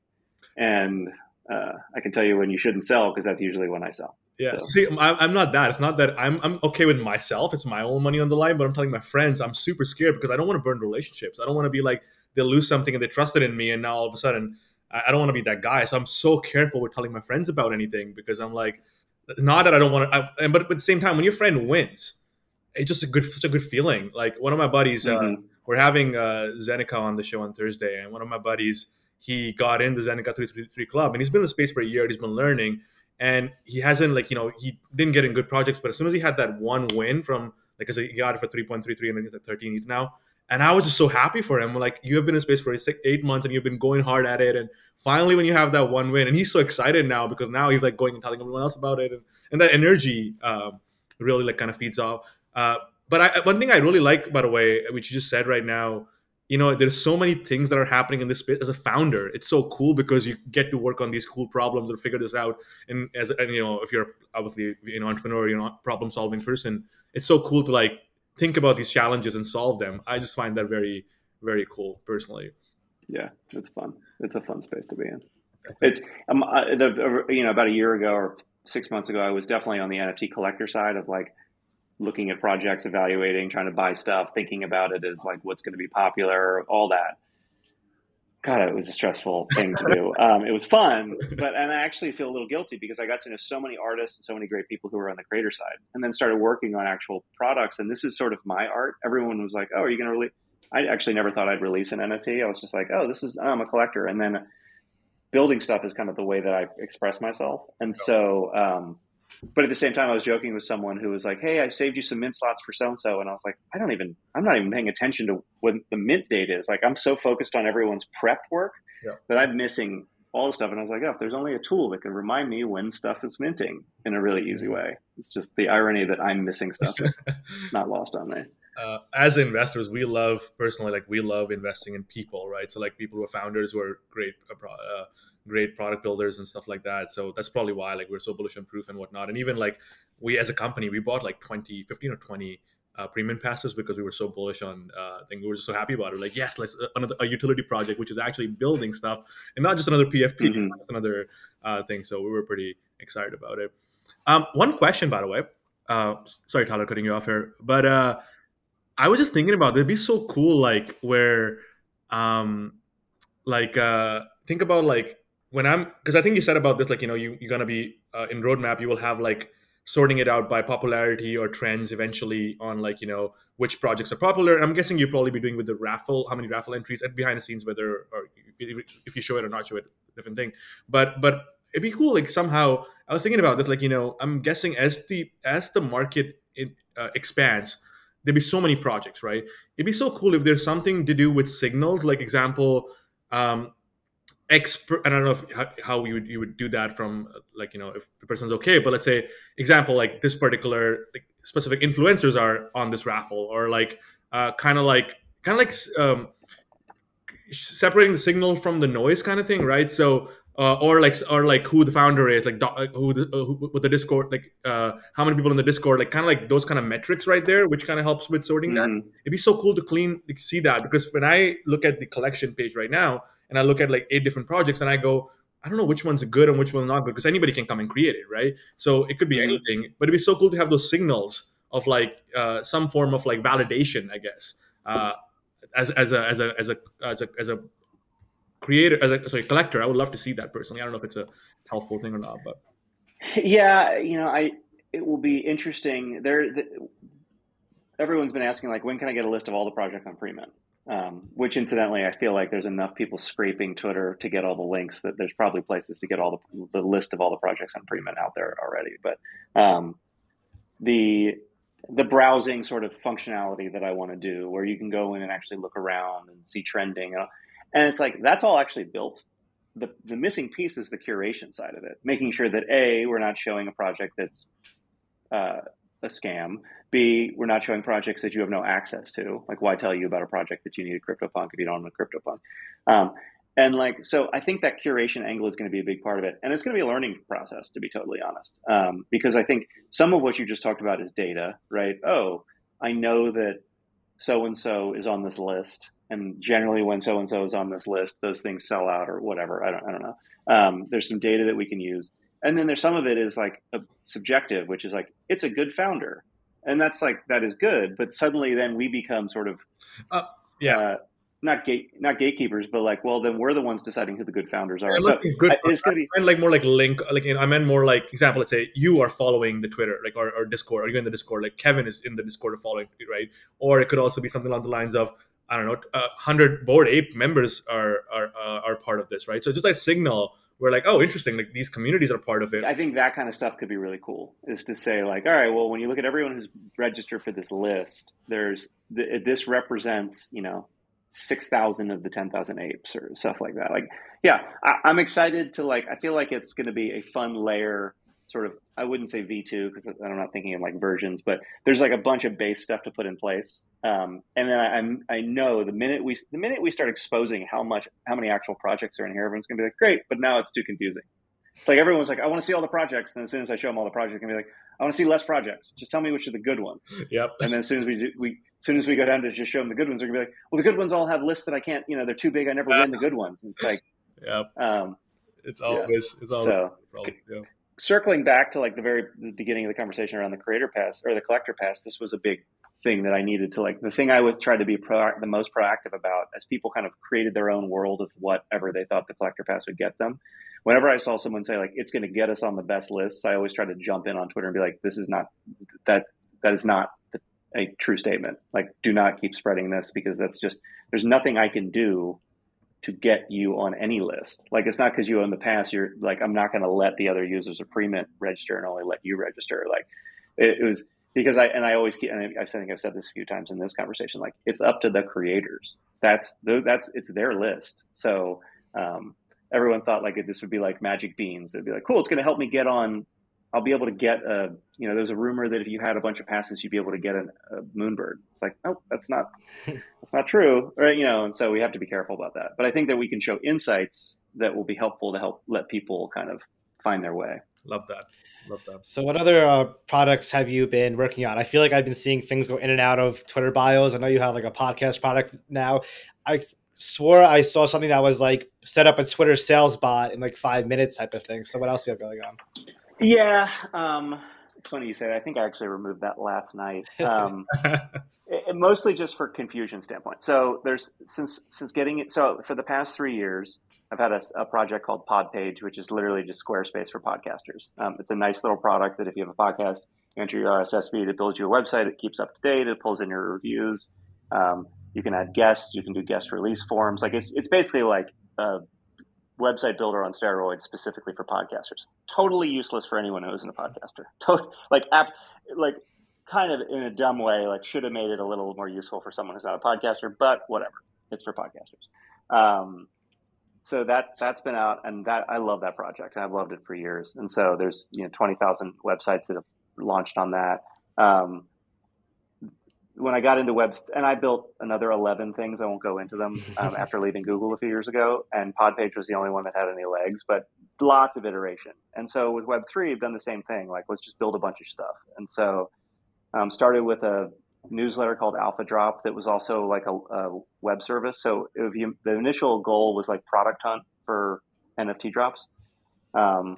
and uh, I can tell you when you shouldn't sell because that's usually when I sell. Yeah. So. See, I'm not that. It's not that I'm, I'm okay with myself. It's my own money on the line, but I'm telling my friends I'm super scared because I don't want to burn relationships. I don't want to be like, they'll lose something and they trusted in me and now all of a sudden I don't want to be that guy. So I'm so careful with telling my friends about anything because I'm like, not that I don't want to, but at the same time, when your friend wins, it's just a good, such a good feeling. Like one of my buddies, uh, mm-hmm. uh, we're having uh, Zeneca on the show on Thursday, and one of my buddies, he got in the Zeneca 333 club, and he's been in the space for a year. He's been learning, and he hasn't like you know he didn't get in good projects, but as soon as he had that one win from like I said, he got it for 3.33 and he's at 13 ETH now. And I was just so happy for him. Like, you have been in space for eight months and you've been going hard at it. And finally, when you have that one win, and he's so excited now because now he's like going and telling everyone else about it. And, and that energy um, really like kind of feeds off. Uh, but I, one thing I really like, by the way, which you just said right now, you know, there's so many things that are happening in this space. As a founder, it's so cool because you get to work on these cool problems or figure this out. And as and you know, if you're obviously an entrepreneur, you're not problem solving person, it's so cool to like think about these challenges and solve them. I just find that very, very cool personally. Yeah, it's fun. It's a fun space to be in. It's um, uh, the you know about a year ago or six months ago, I was definitely on the NFT collector side of like looking at projects, evaluating, trying to buy stuff, thinking about it as like what's going to be popular, all that. God, it was a stressful thing to do. Um, it was fun, but and I actually feel a little guilty because I got to know so many artists and so many great people who were on the creator side, and then started working on actual products. And this is sort of my art. Everyone was like, "Oh, are you going to release?" I actually never thought I'd release an NFT. I was just like, "Oh, this is I'm a collector," and then building stuff is kind of the way that I express myself. And so, um, but at the same time, I was joking with someone who was like, "Hey, I saved you some mint slots for so and so," and I was like, "I don't even, I'm not even paying attention to when the mint date is. Like, I'm so focused on everyone's prep work yeah. that I'm missing all the stuff." And I was like, "Oh, if there's only a tool that can remind me when stuff is minting in a really easy way, it's just the irony that I'm missing stuff is not lost on me." Uh, as investors, we love personally, like we love investing in people, right? So like people who are founders who are great uh, uh great product builders and stuff like that. So that's probably why like we're so bullish on proof and whatnot. And even like we as a company, we bought like 20, 15 or 20 uh, Premint passes because we were so bullish on uh, thing. We were just so happy about it. Like, yes, let's uh, another a utility project, which is actually building stuff and not just another PFP, mm-hmm. another uh, thing. So we were pretty excited about it. Um, one question, by the way. Uh, sorry, Tyler, cutting you off here, but uh, I was just thinking about it'd be so cool, like where, um, like uh, think about like when I'm because I think you said about this, like you know, you you're gonna be uh, in roadmap, you will have like sorting it out by popularity or trends eventually on like you know which projects are popular. I'm guessing you'll probably be doing with the raffle, how many raffle entries and behind the scenes, whether or if you show it or not show it, different thing. But but it'd be cool like somehow I was thinking about this, like you know, I'm guessing as the as the market uh, expands. There'd be so many projects, right? It'd be so cool if there's something to do with signals, like example, um, expert i don't know if, how, how you would you would do that from like you know if the person's okay but let's say example like this particular like, specific influencers are on this raffle or like uh, kind of like kind of like um, separating the signal from the noise kind of thing right so uh, or like or like who the founder is like who the uh, who, with the discord like uh, how many people in the discord like kind of like those kind of metrics right there which kind of helps with sorting mm-hmm. that it'd be so cool to clean like, see that because when i look at the collection page right now and I look at like eight different projects and I go, I don't know which one's good and which one's not good because anybody can come and create it, right? So it could be anything, but it'd be so cool to have those signals of like uh, some form of like validation, I guess, uh, as as a as a as a as a as a creator as a sorry collector. I would love to see that personally. I don't know if it's a helpful thing or not, but yeah, you know, I it will be interesting. There, the, everyone's been asking like, when can I get a list of all the projects on Premint? Um, which incidentally, I feel like there's enough people scraping Twitter to get all the links that there's probably places to get all the, the list of all the projects on Premint out there already. But um, the the browsing sort of functionality that I want to do, where you can go in and actually look around and see trending, and it's like that's all actually built. The, the missing piece is the curation side of it, making sure that a we're not showing a project that's uh, a scam. B, we're not showing projects that you have no access to. Like, why tell you about a project that you need a CryptoPunk if you don't own a CryptoPunk? Um, and like, so I think that curation angle is going to be a big part of it, and it's going to be a learning process, to be totally honest. Um, because I think some of what you just talked about is data, right? Oh, I know that so and so is on this list, and generally when so and so is on this list, those things sell out or whatever. I don't, I don't know. Um, there's some data that we can use and then there's some of it is like subjective which is like it's a good founder. And that's like that is good but suddenly then we become sort of uh, yeah. uh, not gate not gatekeepers but like well then we're the ones deciding who the good founders are. So good I, it's gonna be meant like more like link like i meant more like example let's say you are following the twitter like or, or discord are you in the discord like kevin is in the discord following right? Or it could also be something along the lines of I don't know, uh, hundred bored ape members are are uh, are part of this, right? So just like signal we're like, oh, interesting. Like these communities are part of it. I think that kind of stuff could be really cool. Is to say like, all right, well, when you look at everyone who's registered for this list, there's this represents you know six thousand of the ten thousand apes or stuff like that. Like, yeah, I, am excited to like. I feel like it's going to be a fun layer sort of I wouldn't say V2 because I'm not thinking of like versions, but there's like a bunch of base stuff to put in place. Um, and then I, I know the minute we the minute we start exposing how much how many actual projects are in here, everyone's gonna be like, great, but now it's too confusing. It's like everyone's like, I want to see all the projects, and as soon as I show them all the projects, gonna be like, I want to see less projects. Just tell me which are the good ones. Yep. And then as soon as we do, we as soon as we go down to just show them the good ones, they're gonna be like, well, the good ones all have lists that I can't, you know, they're too big. I never win the good ones. And it's like, yeah, um, it's always yeah. it's always so, yeah. Circling back to like the very beginning of the conversation around the creator pass or the collector pass. This was a big thing that I needed to like the thing I would try to be pro, the most proactive about as people kind of created their own world of whatever they thought the collector pass would get them. Whenever I saw someone say like it's going to get us on the best lists, I always try to jump in on Twitter and be like, this is not that that is not a true statement. Like, do not keep spreading this because that's just there's nothing I can do to get you on any list. Like, it's not because you own the pass. You're like, I'm not going to let the other users of Premint register and only let you register. Like, it, it was because I and I always keep and I, think I've said this a few times in this conversation. Like, it's up to the creators. That's those, that's it's their list. So. Um, everyone thought like this would be like magic beans. It'd be like, cool, it's going to help me get on I'll be able to get a, you know, there's a rumor that if you had a bunch of passes, you'd be able to get a, a moonbird. It's like, no, that's not, that's not true. Right. you know, and so we have to be careful about that. But I think that we can show insights that will be helpful to help let people kind of find their way. Love that. Love that. So, what other uh, products have you been working on? I feel like I've been seeing things go in and out of Twitter bios. I know you have like a podcast product now. I swore I saw something that was like set up a Twitter sales bot in like five minutes type of thing. So, what else do you have going on? Yeah, um, it's funny you say that. I think I actually removed that last night. Um, it, mostly just for confusion standpoint. So there's since since getting it. So for the past three years, I've had a, a project called Podpage, which is literally just Squarespace for podcasters. Um, it's a nice little product that if you have a podcast, you enter your RSS feed, it builds you a website, it keeps up to date, it pulls in your reviews. Um, you can add guests, you can do guest release forms. Like it's it's basically like a website builder on steroids specifically for podcasters. Totally useless for anyone who isn't a podcaster. Tot- like app, like kind of in a dumb way, like should have made it a little more useful for someone who's not a podcaster, but whatever. It's for podcasters. Um, so that that's been out, and that I love that project. I've loved it for years. And so there's you know twenty thousand websites that have launched on that. Um, when I got into web, and I built another 11 things. I won't go into them um, after leaving Google a few years ago. And Podpage was the only one that had any legs, but lots of iteration. And so with Web3, I've done the same thing. Like, let's just build a bunch of stuff. And so um, started with a newsletter called Alpha Drop that was also like a, a web service. So you, the initial goal was like product hunt for NFT drops. Um,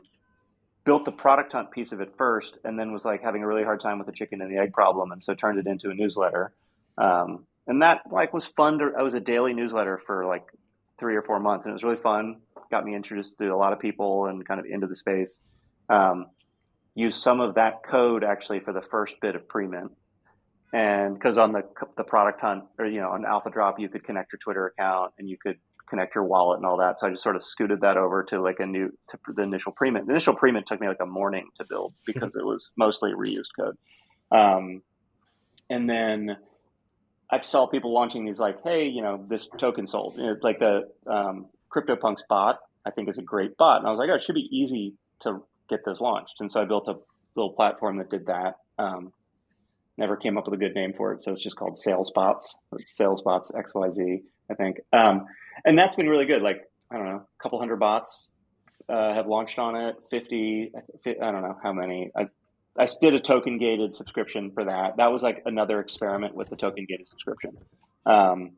built the product hunt piece of it first and then was like having a really hard time with the chicken and the egg problem and so turned it into a newsletter. Um, and that like was fun to i was a daily newsletter for like three or four months and it was really fun. Got me introduced to a lot of people and kind of into the space. Um, used some of that code actually for the first bit of Premint. And because on the the product hunt or you know on alpha drop you could connect your twitter account and you could connect your wallet and all that. So I just sort of scooted that over to like a new to the initial premint. The initial premint took me like a morning to build because it was mostly reused code. Um, and then I saw people launching these like, hey, you know, this token sold. You know, like the um, CryptoPunks bot, I think is a great bot. And I was like, oh, it should be easy to get those launched. And so I built a little platform that did that. Um, never came up with a good name for it, so it's just called SalesBots. SalesBots XYZ, I think. Um, and that's been really good. Like I don't know, a couple hundred bots uh, have launched on it. Fifty, I don't know how many. I I did a token gated subscription for that. That was like another experiment with the token gated subscription. Um,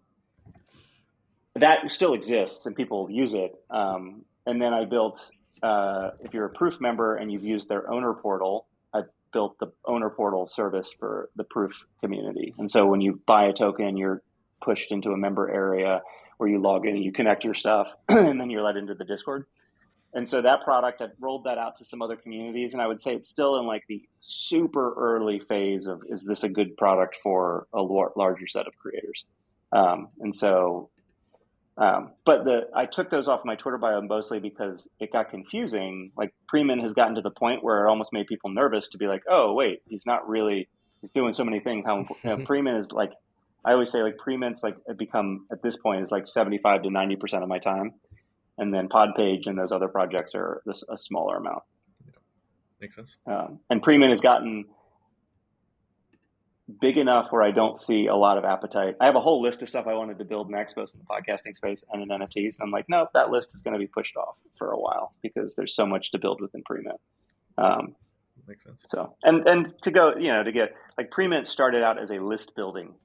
that still exists and people use it. Um, and then I built, uh, if you're a proof member and you've used their owner portal, I built the owner portal service for the proof community. And so when you buy a token, you're pushed into a member area where you log in and you connect your stuff and then you're let into the Discord. And so that product, I've rolled that out to some other communities, and I would say it's still in like the super early phase of is this a good product for a larger set of creators? Um, and so, um, but the I took those off my Twitter bio mostly because it got confusing. Like Premint has gotten to the point where it almost made people nervous to be like, oh wait, he's not really he's doing so many things. How you know, Premint is like I always say like Premint's like become at this point is like 75 to 90% of my time. And then Podpage and those other projects are this, a smaller amount. Yeah. Makes sense. Um, and Premint has gotten big enough where I don't see a lot of appetite. I have a whole list of stuff I wanted to build next, both in the podcasting space and in NFTs. I'm like, nope, that list is going to be pushed off for a while because there's so much to build within Premint. Um, Makes sense. So, and and to go, you know, to get like Premint started out as a list building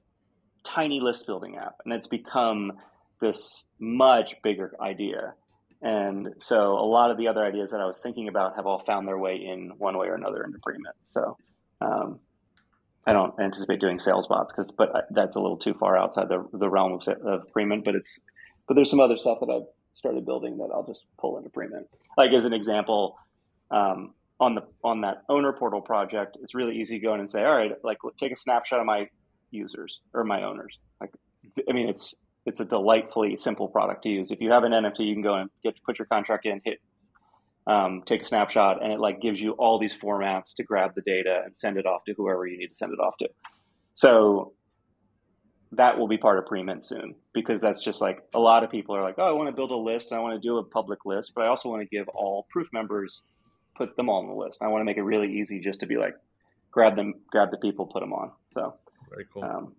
tiny list building app, and it's become this much bigger idea. And so a lot of the other ideas that I was thinking about have all found their way in one way or another into Premint. So um, I don't anticipate doing sales bots because, but that's a little too far outside the, the realm of, of Premint. But it's, but there's some other stuff that I've started building that I'll just pull into Premint. Like as an example, um, on the on that owner portal project, it's really easy to go in and say, all right, like take a snapshot of my users or my owners. Like, I mean, it's it's a delightfully simple product to use. If you have an NFT, you can go and get put your contract in, hit um, take a snapshot, and it like gives you all these formats to grab the data and send it off to whoever you need to send it off to. So that will be part of Premint soon because that's just like a lot of people are like, oh, I want to build a list and I want to do a public list, but I also want to give all proof members put them all on the list. I want to make it really easy just to be like, grab them, grab the people, put them on. So very cool. Um,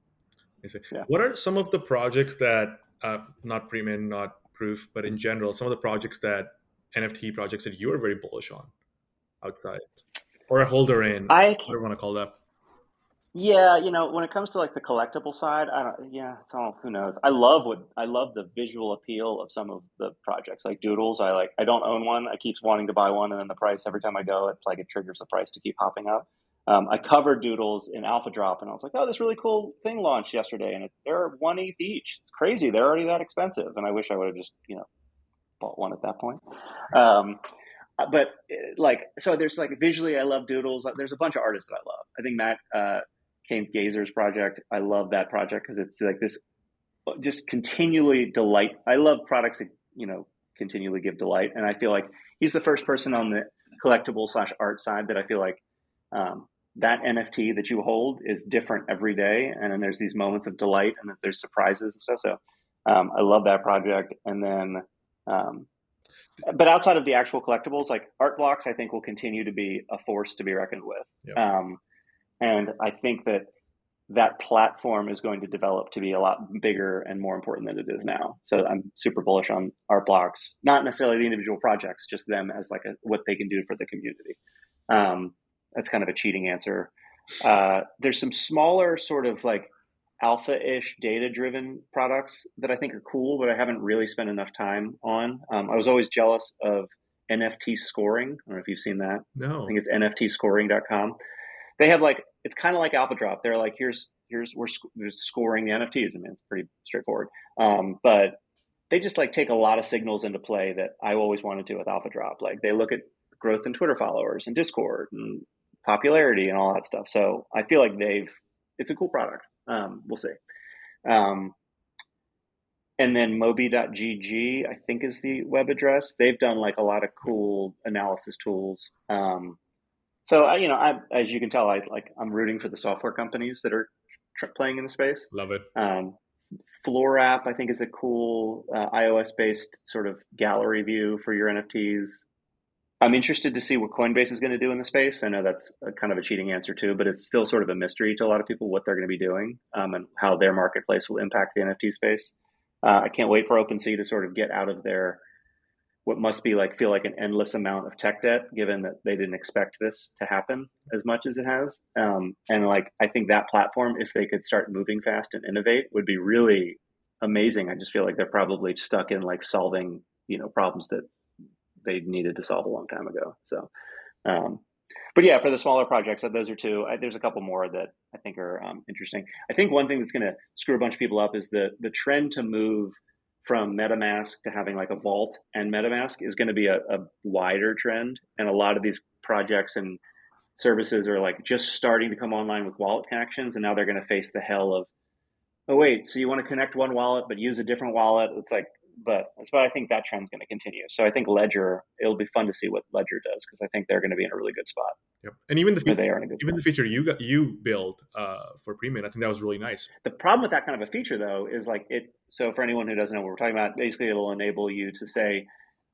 yeah. What are some of the projects that, uh, not Premint, not Proof, but in general, some of the projects that NFT projects that you are very bullish on outside or a holder in? I whatever you want to call that. Yeah, you know, when it comes to like the collectible side, I don't. Yeah, it's all who knows. I love what I love the visual appeal of some of the projects, like Doodles. I like. I don't own one. I keep wanting to buy one, and then the price every time I go, it's like it triggers the price to keep popping up. Um, I covered Doodles in Alpha Drop, and I was like, "Oh, this really cool thing launched yesterday, and it, they're one eighth each. It's crazy. They're already that expensive." And I wish I would have just, you know, bought one at that point. Um, but like, so there's like visually, I love Doodles. There's a bunch of artists that I love. I think Matt uh, Kane's Gazers project. I love that project because it's like this, just continually delight. I love products that you know continually give delight, and I feel like he's the first person on the collectible slash art side that I feel like um, that NFT that you hold is different every day, and then there's these moments of delight, and that there's surprises and stuff. So um, I love that project, and then. Um, but outside of the actual collectibles, like art blocks, I think will continue to be a force to be reckoned with. Yep. Um, and I think that that platform is going to develop to be a lot bigger and more important than it is now. So I'm super bullish on art blocks, not necessarily the individual projects, just them as like a, what they can do for the community. Um, that's kind of a cheating answer. Uh, there's some smaller sort of like alpha-ish data-driven products that I think are cool, but I haven't really spent enough time on. Um, I was always jealous of NFT scoring. I don't know if you've seen that. No. I think it's nftscoring.com. They have like it's kind of like Alpha Drop. They're like here's here's we're, sc- we're scoring the NFTs. I mean, it's pretty straightforward. Um, but they just like take a lot of signals into play that I always wanted to with Alpha Drop. Like they look at growth in Twitter followers and Discord and popularity and all that stuff. So I feel like they've it's a cool product. Um, we'll see. Um, and then mobi.gg, I think is the web address. They've done like a lot of cool analysis tools. Um, so I, you know, I, as you can tell, I like I'm rooting for the software companies that are tr- playing in the space. Love it. Um, Floor app, I think, is a cool uh, iOS based sort of gallery view for your NFTs. I'm interested to see what Coinbase is going to do in the space. I know that's kind of a cheating answer too, but it's still sort of a mystery to a lot of people what they're going to be doing um, and how their marketplace will impact the NFT space. Uh, I can't wait for OpenSea to sort of get out of their what must be like feel like an endless amount of tech debt, given that they didn't expect this to happen as much as it has. Um, and like I think that platform, if they could start moving fast and innovate, would be really amazing. I just feel like they're probably stuck in like solving you know problems that they needed to solve a long time ago. So, um, but yeah, for the smaller projects, those are two. I, there's a couple more that I think are um, interesting. I think one thing that's going to screw a bunch of people up is the the trend to move from MetaMask to having like a vault and MetaMask is going to be a, a wider trend, and a lot of these projects and services are like just starting to come online with wallet connections, and now they're going to face the hell of oh wait, so you want to connect one wallet but use a different wallet? It's like but but I think that trend's going to continue. So I think Ledger, it'll be fun to see what Ledger does because I think they're going to be in a really good spot. Yep. And even the feature, they are in a good even spot. the feature you got you built uh, for Premint, I think that was really nice. The problem with that kind of a feature though is like it. So for anyone who doesn't know what we're talking about, basically it'll enable you to say,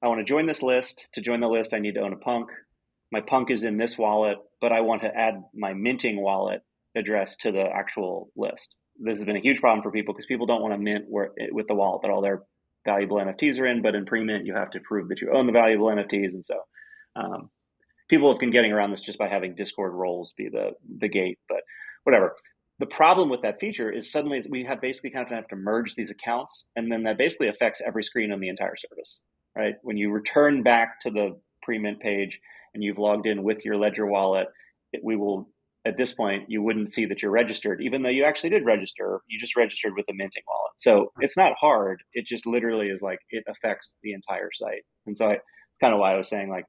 I want to join this list. To join the list, I need to own a punk. My punk is in this wallet, but I want to add my minting wallet address to the actual list. This has been a huge problem for people because people don't want to mint where, with the wallet that all their valuable NFTs are in, but in Premint, you have to prove that you own the valuable NFTs. And so um, people have been getting around this just by having Discord roles be the, the gate, but whatever. the problem with that feature is suddenly we have basically kind of have to merge these accounts, and then that basically affects every screen on the entire service, right? When you return back to the Premint page and you've logged in with your Ledger wallet, it, we will at this point you wouldn't see that you're registered, even though you actually did register. You just registered with the minting wallet, so it's not hard. It just literally is like it affects the entire site, and so I, kind of why I was saying like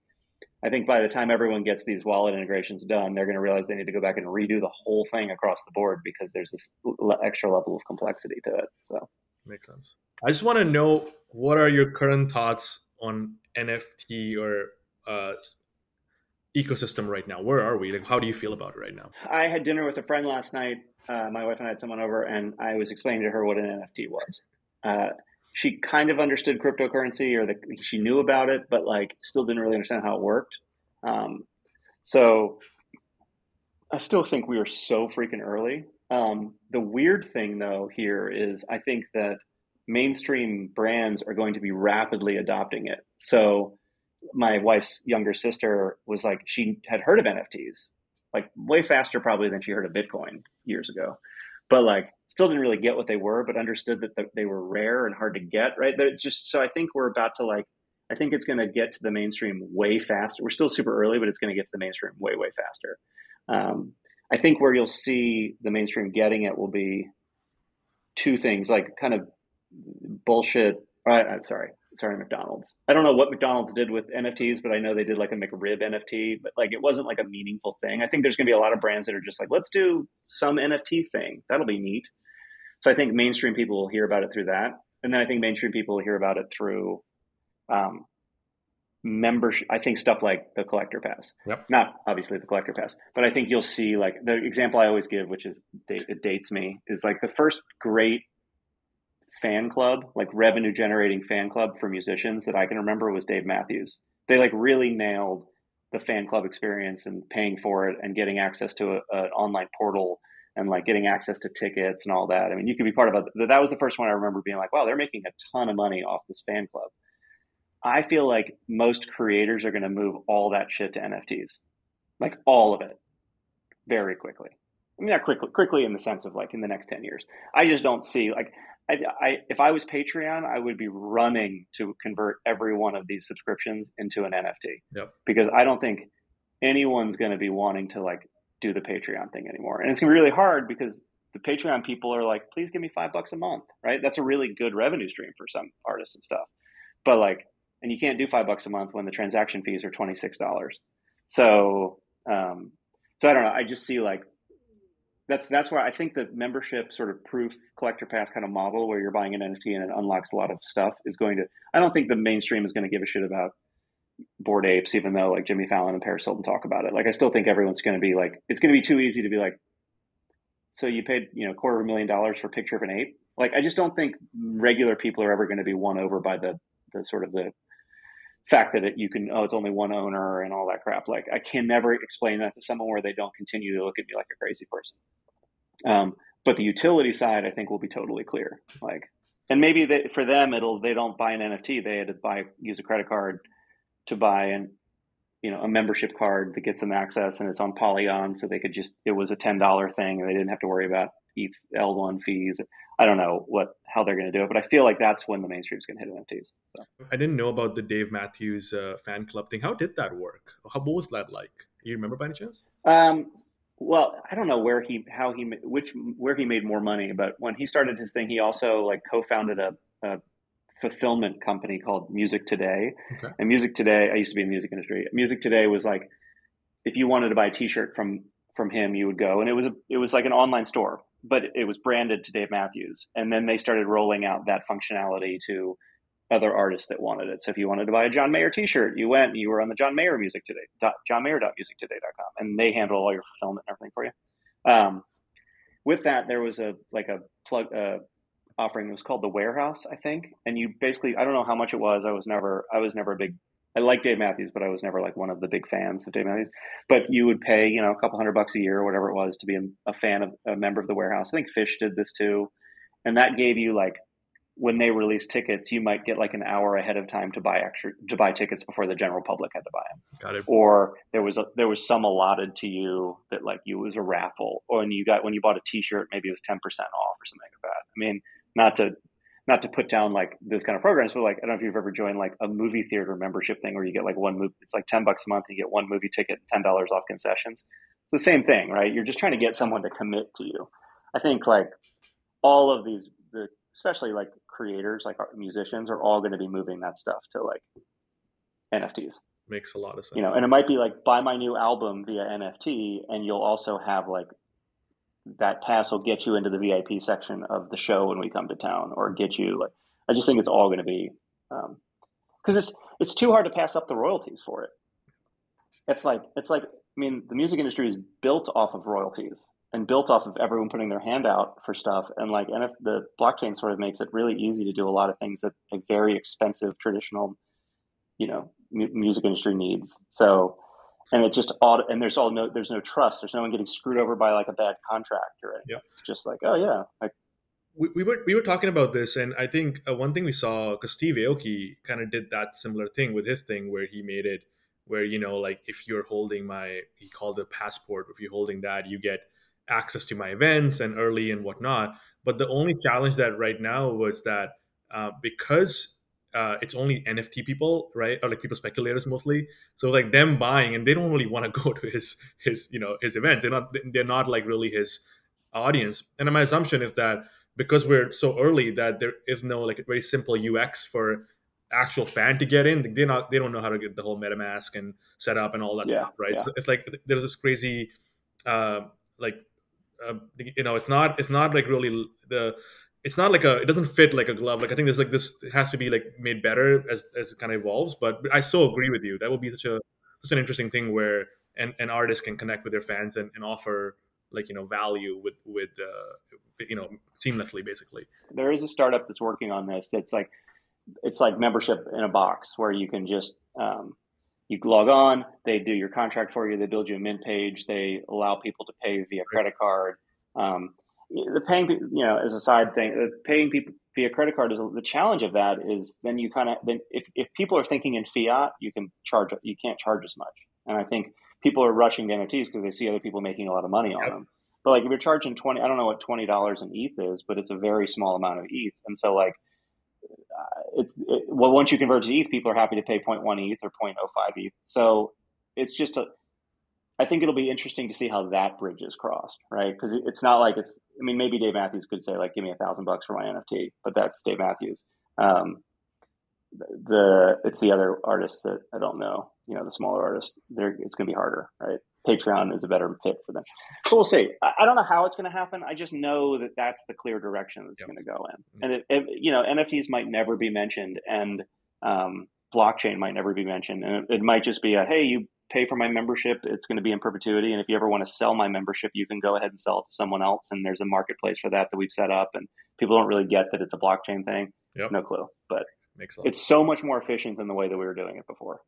I think by the time everyone gets these wallet integrations done, they're going to realize they need to go back and redo the whole thing across the board because there's this extra level of complexity to it. So makes sense. I just want to know what are your current thoughts on NFT or uh, ecosystem right now? Where are we? Like, how do you feel about it right now? I had dinner with a friend last night. Uh, my wife and I had someone over, and I was explaining to her what an NFT was. Uh, she kind of understood cryptocurrency or the, she knew about it, but like still didn't really understand how it worked. Um, so I still think we are so freaking early. Um, the weird thing though here is I think that mainstream brands are going to be rapidly adopting it. So my wife's younger sister was like, she had heard of NFTs, like way faster probably than she heard of Bitcoin years ago but like still didn't really get what they were, but understood that they were rare and hard to get. Right? That just so I think we're about to like. I think it's going to get to the mainstream way faster. We're still super early, but it's going to get to the mainstream way way faster. Um, I think where you'll see the mainstream getting it will be two things, like kind of bullshit. I'm sorry, sorry, McDonald's. I don't know what McDonald's did with NFTs, but I know they did like a McRib NFT, but like it wasn't like a meaningful thing. I think there's going to be a lot of brands that are just like, let's do some NFT thing. That'll be neat. So I think mainstream people will hear about it through that. And then I think mainstream people will hear about it through um, membership. I think stuff like the collector pass, yep. not obviously the collector pass, but I think you'll see like the example I always give, which is it dates me, is like the first great fan club, like revenue generating fan club for musicians that I can remember was Dave Matthews. They like really nailed the fan club experience and paying for it and getting access to an online portal and like getting access to tickets and all that. I mean, you could be part of it. That was the first one I remember being like, wow, they're making a ton of money off this fan club. I feel like most creators are going to move all that shit to NFTs, like all of it, very quickly. I mean, not quickly, quickly in the sense of like in the next 10 years. I just don't see like I, I, if I was Patreon, I would be running to convert every one of these subscriptions into an NFT. Yep. Because I don't think anyone's going to be wanting to like do the Patreon thing anymore, and it's going to be really hard because the Patreon people are like, please give me five bucks a month, right? That's a really good revenue stream for some artists and stuff. But like, and you can't do five bucks a month when the transaction fees are twenty six dollars. So, um, so I don't know. I just see like that's that's why I think the membership sort of proof collector pass kind of model where you're buying an NFT and it unlocks a lot of stuff is going to. I don't think the mainstream is going to give a shit about bored apes, even though like Jimmy Fallon and Paris Hilton talk about it. Like I still think everyone's going to be like, it's going to be too easy to be like, so you paid you know quarter of a million dollars for a picture of an ape. Like I just don't think regular people are ever going to be won over by the the sort of the fact that it, you can oh it's only one owner and all that crap like i can never explain that to someone where they don't continue to look at me like a crazy person um, but the utility side, I think, will be totally clear. Like, and maybe for them, it'll they don't buy an NFT. They had to buy use a credit card to buy an you know a membership card that gets them access, and it's on Polygon, so they could just it was a ten dollar thing, and they didn't have to worry about ETH L one fees. I don't know what how they're going to do it, but I feel like that's when the mainstream's going to hit NFTs. So. I didn't know about the Dave Matthews uh, fan club thing. How did that work? How what was that like? You remember by any chance? Um, well, I don't know where he, how he, which, where he made more money, but when he started his thing, he also like co-founded a, a fulfillment company called Music Today. Okay. And Music Today, I used to be in the music industry. Music Today was like, if you wanted to buy a T-shirt from from him, you would go, and it was a, it was like an online store, but it was branded to Dave Matthews. And then they started rolling out that functionality to other artists that wanted it. So if you wanted to buy a John Mayer T-shirt, you went and you were on the John Mayer Music Today, johnmayer.musictoday.com, and they handle all your fulfillment and everything for you. Um, with that, there was a like a plug uh, offering. It was called the Warehouse, I think, and you basically I don't know how much it was. I was never I was never a big I like Dave Matthews, but I was never like one of the big fans of Dave Matthews. But you would pay you know a couple hundred bucks a year or whatever it was to be a, a fan of a member of the Warehouse. I think Phish did this too, and that gave you like when they release tickets, you might get like an hour ahead of time to buy extra to buy tickets before the general public had to buy them. Got it. Or there was a, there was some allotted to you that like you was a raffle, or when you got when you bought a T-shirt, maybe it was ten percent off or something like that. I mean, not to not to put down like those kind of programs, but like I don't know if you've ever joined like a movie theater membership thing where you get like one movie, it's like ten bucks a month, you get one movie ticket, ten dollars off concessions. It's the same thing, right? You're just trying to get someone to commit to you. I think like all of these, the, especially like creators, like musicians, are all going to be moving that stuff to like NFTs. Makes a lot of sense. You know, and it might be like buy my new album via NFT, and you'll also have like that pass will get you into the VIP section of the show when we come to town, or get you like. I just think it's all going to be because um, it's it's too hard to pass up the royalties for it. It's like it's like I mean the music industry is built off of royalties and built off of everyone putting their hand out for stuff. And like, and if the blockchain sort of makes it really easy to do a lot of things that a very expensive traditional, you know, mu- music industry needs. So, and it just auto, and there's all no, there's no trust. There's no one getting screwed over by like a bad contract or anything. Yeah. It's just like, oh yeah, like we, we were we were talking about this, and I think uh, one thing we saw because Steve Aoki kind of did that similar thing with his thing where he made it where you know like if you're holding my he called it passport if you're holding that you get access to my events and early and whatnot. But the only challenge that right now was that uh, because uh, it's only NFT people, right, or like people speculators mostly. So like them buying, and they don't really want to go to his his you know his event. They're not they're not like really his audience. And my assumption is that because we're so early that there is no like very simple UX for actual fan to get in. They're not they don't know how to get the whole MetaMask and set up and all that Yeah, stuff, right? yeah. So it's like there's this crazy uh, like uh, you know it's not it's not like really the it's not like a it doesn't fit like a glove. Like i think there's like this has to be like made better as as it kind of evolves but i so agree with you. That would be such a such an interesting thing where an, an artist can connect with their fans and, and offer like you know value with with uh you know seamlessly basically. There is a startup that's working on this that's like it's like membership in a box where you can just um, you log on they do your contract for you they build you a mint page they allow people to pay via credit card um, the paying you know as a side thing paying people via credit card is the challenge of that is then you kind of then if, if people are thinking in fiat you can charge you can't charge as much and i think people are rushing to nfts because they see other people making a lot of money on Yep. them but like if you're charging 20 i don't know what $20 in eth is but it's a very small amount of eth and so like uh, it's it, well once you convert to ETH, people are happy to pay 0.1 ETH or 0.05 ETH. So it's just a. I think it'll be interesting to see how that bridge is crossed, right? Because it's not like it's. I mean, maybe Dave Matthews could say like, "Give me a thousand bucks for my NFT," but that's Dave Matthews. Um, the it's the other artists that I don't know. You know, the smaller artists. They're it's going to be harder, right? Patreon is a better fit for them. So we'll see. I, I don't know how it's going to happen. I just know that that's the clear direction that's Yep. going to go in. And it, it, you know, NFTs might never be mentioned, and um, blockchain might never be mentioned, and it, it might just be a hey, you pay for my membership, it's going to be in perpetuity, and if you ever want to sell my membership, you can go ahead and sell it to someone else, and there's a marketplace for that that we've set up, and people don't really get that it's a blockchain thing. Yep. No clue, but makes it's so much more efficient than the way that we were doing it before.